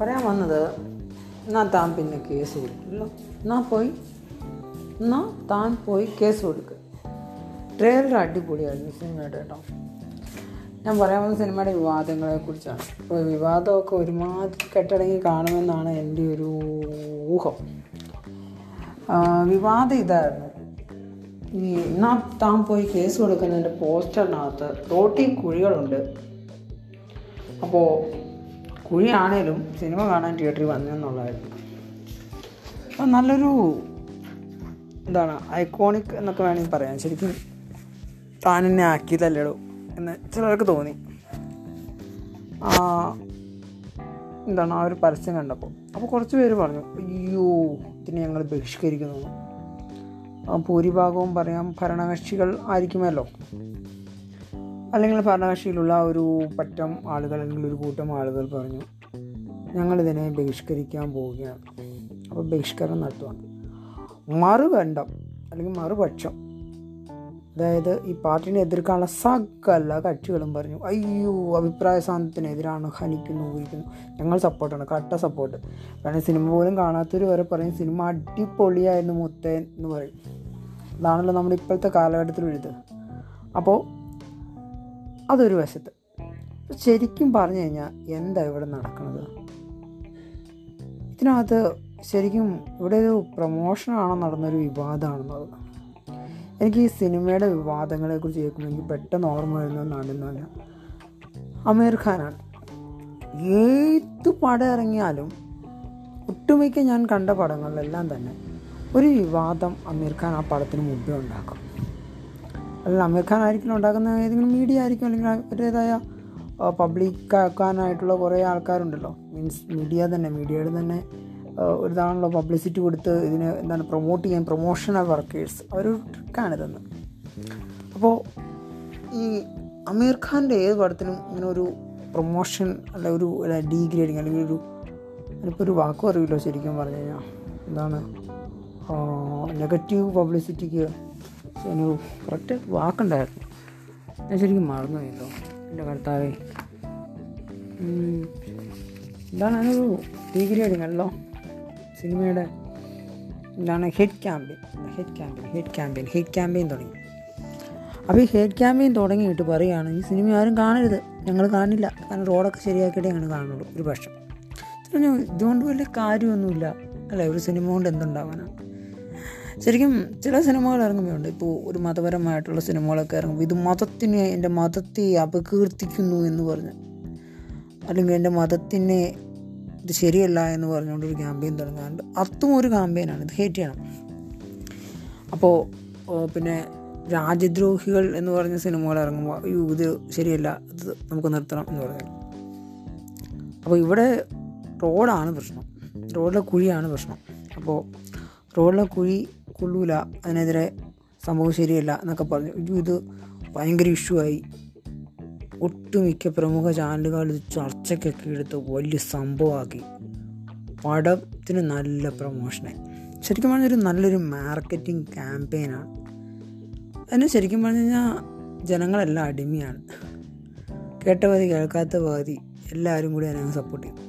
പറയാൻ വന്നത് എന്നാ താൻ പിന്നെ കേസ് കൊടുക്കില്ലോ എന്നാ പോയി? എന്നാ താൻ പോയി കേസ് കൊടുക്കുക ട്രെയിലർ അടിപൊളിയായിരുന്നു സിനിമയുടെ കേട്ടോ. ഞാൻ പറയാൻ വന്ന സിനിമയുടെ വിവാദങ്ങളെ കുറിച്ചാണ് അപ്പോൾ വിവാദമൊക്കെ ഒരുമാതിരി കെട്ടടങ്ങി കാണുമെന്നാണ് എന്റെ ഒരു ഊഹം. വിവാദം ഇതായിരുന്നു. ഈ എന്നാ താൻ പോയി കേസ് കൊടുക്കുന്നതിന്റെ പോസ്റ്ററിനകത്ത് റോട്ടിൽ കുഴികളുണ്ട്. അപ്പോൾ കുഴിയാണേലും സിനിമ കാണാൻ തിയേറ്ററിൽ വന്നെന്നുള്ളതായിരുന്നു. അപ്പം നല്ലൊരു എന്താണ് ഐക്കോണിക് എന്നൊക്കെ വേണമെങ്കിൽ പറയാം. ശരിക്കും താൻ എന്നെ ആക്കിയതല്ലേടോ എന്ന് ചിലർക്ക് തോന്നി. എന്താണ് ആ ഒരു പരസ്യം കണ്ടപ്പോൾ. അപ്പോൾ കുറച്ച് പേര് പറഞ്ഞു അയ്യോ ഇതിനെ ഞങ്ങൾ ബഹിഷ്കരിക്കുന്നു. ഭൂരിഭാഗവും പറയാം ഭരണകക്ഷികൾ ആയിരിക്കുമല്ലോ. അല്ലെങ്കിൽ ഭരണകക്ഷിയിലുള്ള ഒരു പറ്റം ആളുകൾ അല്ലെങ്കിൽ ഒരു കൂട്ടം ആളുകൾ പറഞ്ഞു ഞങ്ങളിതിനെ ബഹിഷ്കരിക്കാൻ പോവുകയാണ്. അപ്പോൾ ബഹിഷ്കരണം നടത്തുകയാണ് മറുകണ്ഠം അല്ലെങ്കിൽ മറുപക്ഷം അതായത് ഈ പാർട്ടിനെ എതിർക്കാനുള്ള സകല കക്ഷികളും പറഞ്ഞു അയ്യോ അഭിപ്രായ സ്വാതന്ത്ര്യത്തിനെതിരാണ് ഹനിക്കുന്നു ഊഹിക്കുന്നു. ഞങ്ങൾ സപ്പോർട്ടാണ് കട്ട സപ്പോർട്ട് കാരണം സിനിമ പോലും കാണാത്തവർ വരെ പറയും സിനിമ അടിപൊളിയായിരുന്നു മുത്തേൻ എന്ന് പറയും. അതാണല്ലോ നമ്മുടെ ഇപ്പോഴത്തെ കാലഘട്ടത്തിൽ എഴുത് അപ്പോൾ അതൊരു വശത്ത്. ശരിക്കും പറഞ്ഞു കഴിഞ്ഞാൽ എന്താ ഇവിടെ നടക്കുന്നത് ഇതിനകത്ത് ശരിക്കും ഇവിടെ ഒരു പ്രൊമോഷനാണോ നടന്നൊരു വിവാദമാണെന്നത്? എനിക്ക് ഈ സിനിമയുടെ വിവാദങ്ങളെക്കുറിച്ച് കേൾക്കുമ്പോൾ എനിക്ക് പെട്ടെന്ന് ഓർമ്മ വരുന്ന നടന്നല്ല അമീർ ഖാനാണ്. ഏത് പടം ഇറങ്ങിയാലും ഒട്ടുമിക്ക ഞാൻ കണ്ട പടങ്ങളിലെല്ലാം തന്നെ ഒരു വിവാദം അമീർ ഖാൻ ആ പടത്തിന് മുമ്പേ ഉണ്ടാക്കും. അല്ലെങ്കിൽ അമീർ ഖാൻ ആയിരിക്കും ഉണ്ടാക്കുന്ന ഏതെങ്കിലും മീഡിയ ആയിരിക്കും അല്ലെങ്കിൽ അവരുടേതായ പബ്ലിക് ആക്കാനായിട്ടുള്ള കുറേ ആൾക്കാരുണ്ടല്ലോ. മീൻസ് മീഡിയ തന്നെ മീഡിയയുടെ തന്നെ ഒരു ഇതാണല്ലോ പബ്ലിസിറ്റി കൊടുത്ത് ഇതിന് എന്താണ് പ്രൊമോട്ട് ചെയ്യാൻ പ്രൊമോഷണൽ വർക്കേഴ്സ് അവരൊരു ട്രിക്കാണിതെന്ന് അപ്പോൾ ഈ അമീർ ഖാന്റെ ഏത് പടത്തിനും ഇങ്ങനെ ഒരു പ്രൊമോഷൻ അല്ല ഒരു ഡീഗ്രേഡിങ് അല്ലെങ്കിൽ ഒരു അതിനിപ്പോൾ ഒരു വാക്കും അറിയില്ല ശരിക്കും പറഞ്ഞു കഴിഞ്ഞാൽ എന്താണ്? നെഗറ്റീവ് പബ്ലിസിറ്റിക്ക് ഒരു കറക്റ്റ് വാക്കുണ്ടായിരുന്നു. ഞാൻ ശരിക്കും മറന്നു കേട്ടോ എന്റെ കർത്താവേ. എന്താണ് അതിനൊരു എടുക്കണല്ലോ സിനിമയുടെ എന്താണ് head campaign head campaign head campaign head campaign തുടങ്ങി. അപ്പോൾ ഈ ഹെഡ് ക്യാമ്പയിൻ തുടങ്ങിയിട്ട് പറയുകയാണ് ഈ സിനിമ ആരും കാണരുത് ഞങ്ങൾ കാണില്ല. കാരണം റോഡൊക്കെ ശരിയാക്കിയിട്ടേ ഞങ്ങൾ കാണുള്ളൂ ഒരു പക്ഷം. ഇതുകൊണ്ട് വലിയ കാര്യമൊന്നുമില്ല. അല്ലേ? ഒരു സിനിമ കൊണ്ട് എന്തുണ്ടാവാനാണ് ശരിക്കും ചില സിനിമകൾ ഇറങ്ങുമ്പോഴുണ്ട്. ഇപ്പോൾ ഒരു മതപരമായിട്ടുള്ള സിനിമകളൊക്കെ ഇറങ്ങുമ്പോൾ ഇത് മതത്തിനെ എന്റെ മതത്തെ അപകീർത്തിക്കുന്നു എന്ന് പറഞ്ഞ് അല്ലെങ്കിൽ എന്റെ മതത്തിനെ ഇത് ശരിയല്ല എന്ന് പറഞ്ഞുകൊണ്ട് ഒരു ക്യാമ്പയിൻ തുടങ്ങാറുണ്ട്. അതും ഒരു ക്യാമ്പയിനാണ് ഇത് ഹേറ്റ് ചെയ്യണം. അപ്പോൾ പിന്നെ രാജ്യദ്രോഹികൾ എന്ന് പറഞ്ഞ സിനിമകൾ ഇറങ്ങുമ്പോൾ അയ്യോ ഇത് ശരിയല്ല ഇത് നമുക്ക് നിർത്തണം എന്ന് പറഞ്ഞു. അപ്പോൾ ഇവിടെ റോഡാണ് പ്രശ്നം. റോഡിലെ കുഴിയാണ് പ്രശ്നം. അപ്പോൾ റോഡിലെ കുഴി കൊള്ളൂല. അതിനെതിരെ സംഭവം ശരിയല്ല എന്നൊക്കെ പറഞ്ഞു. ഇത് ഭയങ്കര ഇഷ്യൂ ആയി. ഒട്ടുമിക്ക പ്രമുഖ ചാനലുകൾ ചർച്ചയ്ക്കൊക്കെ എടുത്ത് വലിയ സംഭവമാക്കി. പടത്തിന് നല്ല പ്രൊമോഷനായി ശരിക്കും പറഞ്ഞാൽ ഒരു നല്ലൊരു മാർക്കറ്റിംഗ് ക്യാമ്പയിനാണ് അതിന് ശരിക്കും പറഞ്ഞു കഴിഞ്ഞാൽ ജനങ്ങളെല്ലാം അടിമയാണ്. കേട്ട പതി കേൾക്കാത്ത പകുതി എല്ലാവരും കൂടി അതിനെ സപ്പോർട്ട് ചെയ്യും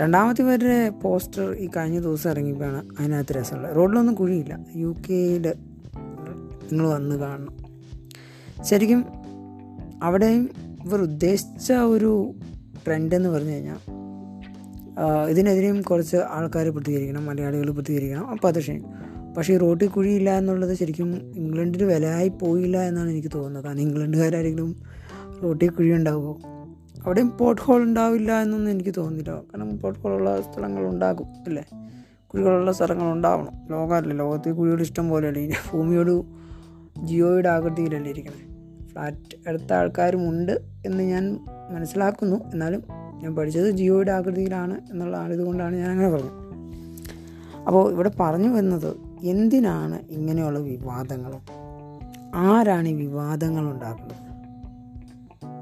രണ്ടാമത്തെ പേരുടെ പോസ്റ്റർ ഈ കഴിഞ്ഞ ദിവസം ഇറങ്ങിയപ്പോഴാണ് അതിനകത്ത് രസമുള്ളത് റോഡിലൊന്നും കുഴിയില്ല. യു കെയിൽ നിങ്ങൾ വന്ന് കാണണം. ശരിക്കും അവിടെയും ഇവർ ഉദ്ദേശിച്ച ഒരു ട്രെൻഡ് എന്ന് പറഞ്ഞു കഴിഞ്ഞാൽ ഇതിനെതിരെയും കുറച്ച് ആൾക്കാർ പ്രതികരിക്കണം മലയാളികൾ പ്രതികരിക്കണം അപ്പോൾ അത് ശരി. പക്ഷേ ഈ റോട്ടിൽ കുഴിയില്ല എന്നുള്ളത് ശരിക്കും ഇംഗ്ലണ്ടിൽ വിലയായി പോയില്ല എന്നാണ് എനിക്ക് തോന്നുന്നത്. കാരണം ഇംഗ്ലണ്ടുകാരാരെങ്കിലും റോട്ടിൽ കുഴി അവിടെയും പോട്ട് ഹോൾ ഉണ്ടാവില്ല എന്നൊന്നും എനിക്ക് തോന്നുന്നില്ല. കാരണം പോട്ട് ഹോളുള്ള സ്ഥലങ്ങൾ ഉണ്ടാകും അല്ലേ? കുഴികളുള്ള സ്ഥലങ്ങൾ ഉണ്ടാവണം. ലോകമല്ലേ? ലോകത്തിൽ കുഴിയുടെ ഇഷ്ടം പോലെയല്ലേ? ഇനി ഭൂമിയോട് ജിയോയുടെ ആകൃതിയിലല്ലേ ഇരിക്കണേ? ഫ്ലാറ്റ് എടുത്ത ആൾക്കാരും ഉണ്ട് എന്ന് ഞാൻ മനസ്സിലാക്കുന്നു. എന്നാലും ഞാൻ പഠിച്ചത് ജിയോയുടെ ആകൃതിയിലാണ് എന്നുള്ളതാണ്. ഇതുകൊണ്ടാണ് ഞാൻ അങ്ങനെ പറഞ്ഞത്. അപ്പോൾ ഇവിടെ പറഞ്ഞു വരുന്നത് എന്തിനാണ് ഇങ്ങനെയുള്ള വിവാദങ്ങൾ? ആരാണ് ഈ വിവാദങ്ങൾ ഉണ്ടാക്കുന്നത്?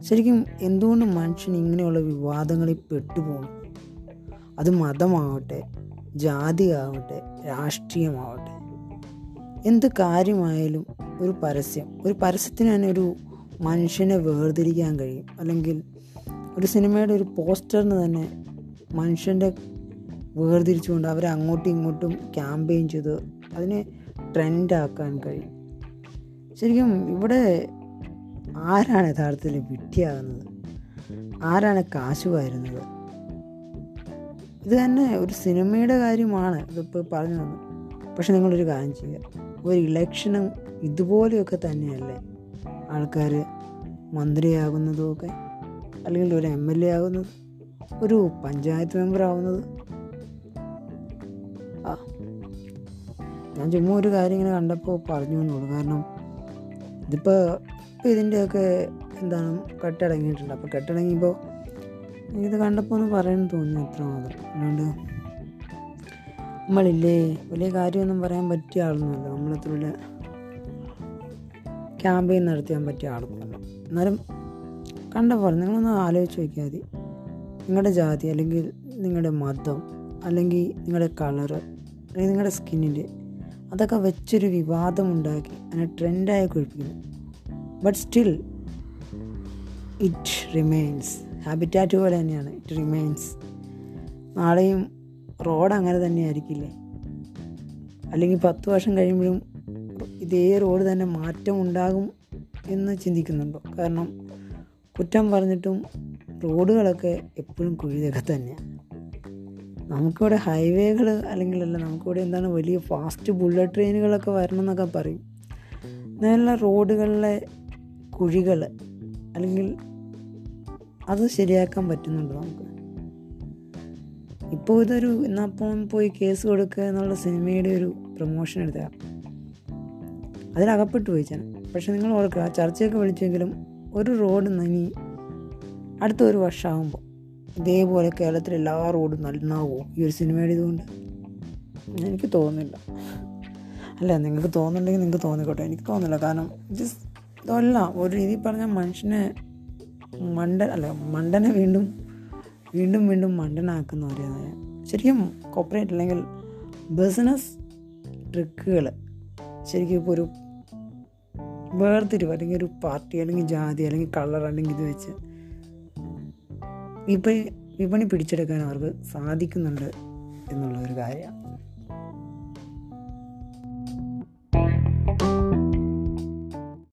ശരിക്കും എന്തുകൊണ്ട് മനുഷ്യൻ ഇങ്ങനെയുള്ള വിവാദങ്ങളിൽ പെട്ടുപോകുന്നു അത് മതമാവട്ടെ ജാതിയാവട്ടെ രാഷ്ട്രീയമാവട്ടെ. എന്ത് കാര്യമായാലും ഒരു പരസ്യം ഒരു പരസ്യത്തിന് തന്നെ ഒരു മനുഷ്യനെ വേർതിരിക്കാൻ കഴിയും. അല്ലെങ്കിൽ ഒരു സിനിമയുടെ ഒരു പോസ്റ്ററിന് തന്നെ മനുഷ്യന്റെ വേർതിരിച്ചുകൊണ്ട് അവരെ അങ്ങോട്ടും ഇങ്ങോട്ടും ക്യാമ്പയിൻ ചെയ്ത് അതിനെ ട്രെൻഡാക്കാൻ കഴിയും. ശരിക്കും ഇവിടെ ആരാണ് യഥാർത്ഥത്തിൽ വിഡ്ഢിയാകുന്നത്? ആരാണ് കാശ് വരുന്നത് ഇത് തന്നെ ഒരു സിനിമയുടെ കാര്യമാണ് ഇതിപ്പോൾ പറഞ്ഞു തന്നു പക്ഷെ നിങ്ങളൊരു കാര്യം ചെയ്യുക. ഒരു ഇലക്ഷനും ഇതുപോലെയൊക്കെ തന്നെയല്ലേ? ആൾക്കാർ മന്ത്രിയാകുന്നതുമൊക്കെ അല്ലെങ്കിൽ ഒരു എം എൽ എ ആകുന്നത് ഒരു പഞ്ചായത്ത് മെമ്പർ ആവുന്നത് ആ ഞാൻ ചുമ്മാ ഒരു കാര്യം ഇങ്ങനെ കണ്ടപ്പോൾ പറഞ്ഞു എന്നുള്ളൂ കാരണം ഇതിപ്പോൾ ഇപ്പോൾ ഇതിന്റെയൊക്കെ എന്താണ് കെട്ടടങ്ങിയിട്ടുണ്ട്. അപ്പോൾ കെട്ടടങ്ങിയപ്പോൾ എനിക്കിത് കണ്ടപ്പോൾ ഒന്ന് പറയാൻ തോന്നി അത്ര മാത്രം. അല്ലാണ്ട് നമ്മളില്ലേ വലിയ കാര്യമൊന്നും പറയാൻ പറ്റിയ ആളൊന്നുമല്ല. നമ്മളത്ര വലിയ ക്യാമ്പയിൻ നടത്തിയാൻ പറ്റിയ ആളൊന്നുമല്ല. എന്നാലും കണ്ട പോലെ നിങ്ങളൊന്ന് ആലോചിച്ച് നോക്കിയാൽ മതി. നിങ്ങളുടെ ജാതി അല്ലെങ്കിൽ നിങ്ങളുടെ മതം അല്ലെങ്കിൽ നിങ്ങളുടെ കളറ് അല്ലെങ്കിൽ നിങ്ങളുടെ സ്കിന്നിന്റെ അതൊക്കെ വെച്ചൊരു വിവാദമുണ്ടാക്കി അതിനെ ട്രെൻഡായി കുഴിപ്പിക്കുന്നു. But still it remains habitat പോലെ തന്നെയാണ്. ഇറ്റ് റിമെയിൻസ് നാളെയും റോഡ് അങ്ങനെ തന്നെ ആയിരിക്കില്ലേ അല്ലെങ്കിൽ പത്ത് വർഷം കഴിയുമ്പോഴും ഇതേ റോഡ് തന്നെ മാറ്റം ഉണ്ടാകും എന്ന് ചിന്തിക്കുന്നുണ്ടോ? കാരണം കുറ്റം പറഞ്ഞിട്ടും റോഡുകളൊക്കെ എപ്പോഴും കുഴിതൊക്കെ തന്നെയാണ് നമുക്കിവിടെ ഹൈവേകൾ അല്ലെങ്കിൽ അല്ല നമുക്കിവിടെ എന്താണ് വലിയ ഫാസ്റ്റ് ബുള്ളറ്റ് ട്രെയിനുകളൊക്കെ വരണം എന്നൊക്കെ പറയും. നല്ല റോഡുകളിലെ കുഴികൾ അല്ലെങ്കിൽ അത് ശരിയാക്കാൻ പറ്റുന്നുണ്ട് നമുക്ക്? ഇപ്പോൾ ഇതൊരു എന്നപ്പം പോയി കേസ് കൊടുക്കുക എന്നുള്ള സിനിമയുടെ ഒരു പ്രൊമോഷൻ എടുത്തുക അതിലകപ്പെട്ടു പോയി പക്ഷെ നിങ്ങൾ ഓർക്കുക ചർച്ചയൊക്കെ വിളിച്ചെങ്കിലും ഒരു റോഡ് ഇനി അടുത്ത ഒരു വർഷമാകുമ്പോൾ ഇതേപോലെ കേരളത്തിലെ എല്ലാ റോഡും നന്നാവോ ഈ ഒരു സിനിമയുടെ ഇതുകൊണ്ട്? എനിക്ക് തോന്നുന്നില്ല. അല്ല നിങ്ങൾക്ക് തോന്നുന്നുണ്ടെങ്കിൽ നിങ്ങൾക്ക് തോന്നിക്കോട്ടെ. എനിക്ക് തോന്നുന്നില്ല. കാരണം ഇത് ഇതല്ല ഒരു രീതി പറഞ്ഞാൽ മനുഷ്യനെ മണ്ടൻ അല്ല മണ്ടനെ വീണ്ടും വീണ്ടും വീണ്ടും മണ്ടനാക്കുന്നവരെയാണ് ശരിക്കും കോപ്പറേറ്റ് അല്ലെങ്കിൽ ബിസിനസ് ട്രിക്കുകൾ ശരിക്കും ഇപ്പോൾ ഒരു വേർതിരിവ് അല്ലെങ്കിൽ ഒരു പാർട്ടി അല്ലെങ്കിൽ ജാതി അല്ലെങ്കിൽ കളർ അല്ലെങ്കിൽ ഇത് വെച്ച് വിപണി വിപണി പിടിച്ചെടുക്കാൻ അവർക്ക് സാധിക്കുന്നുണ്ട് എന്നുള്ള ഒരു കാര്യമാണ്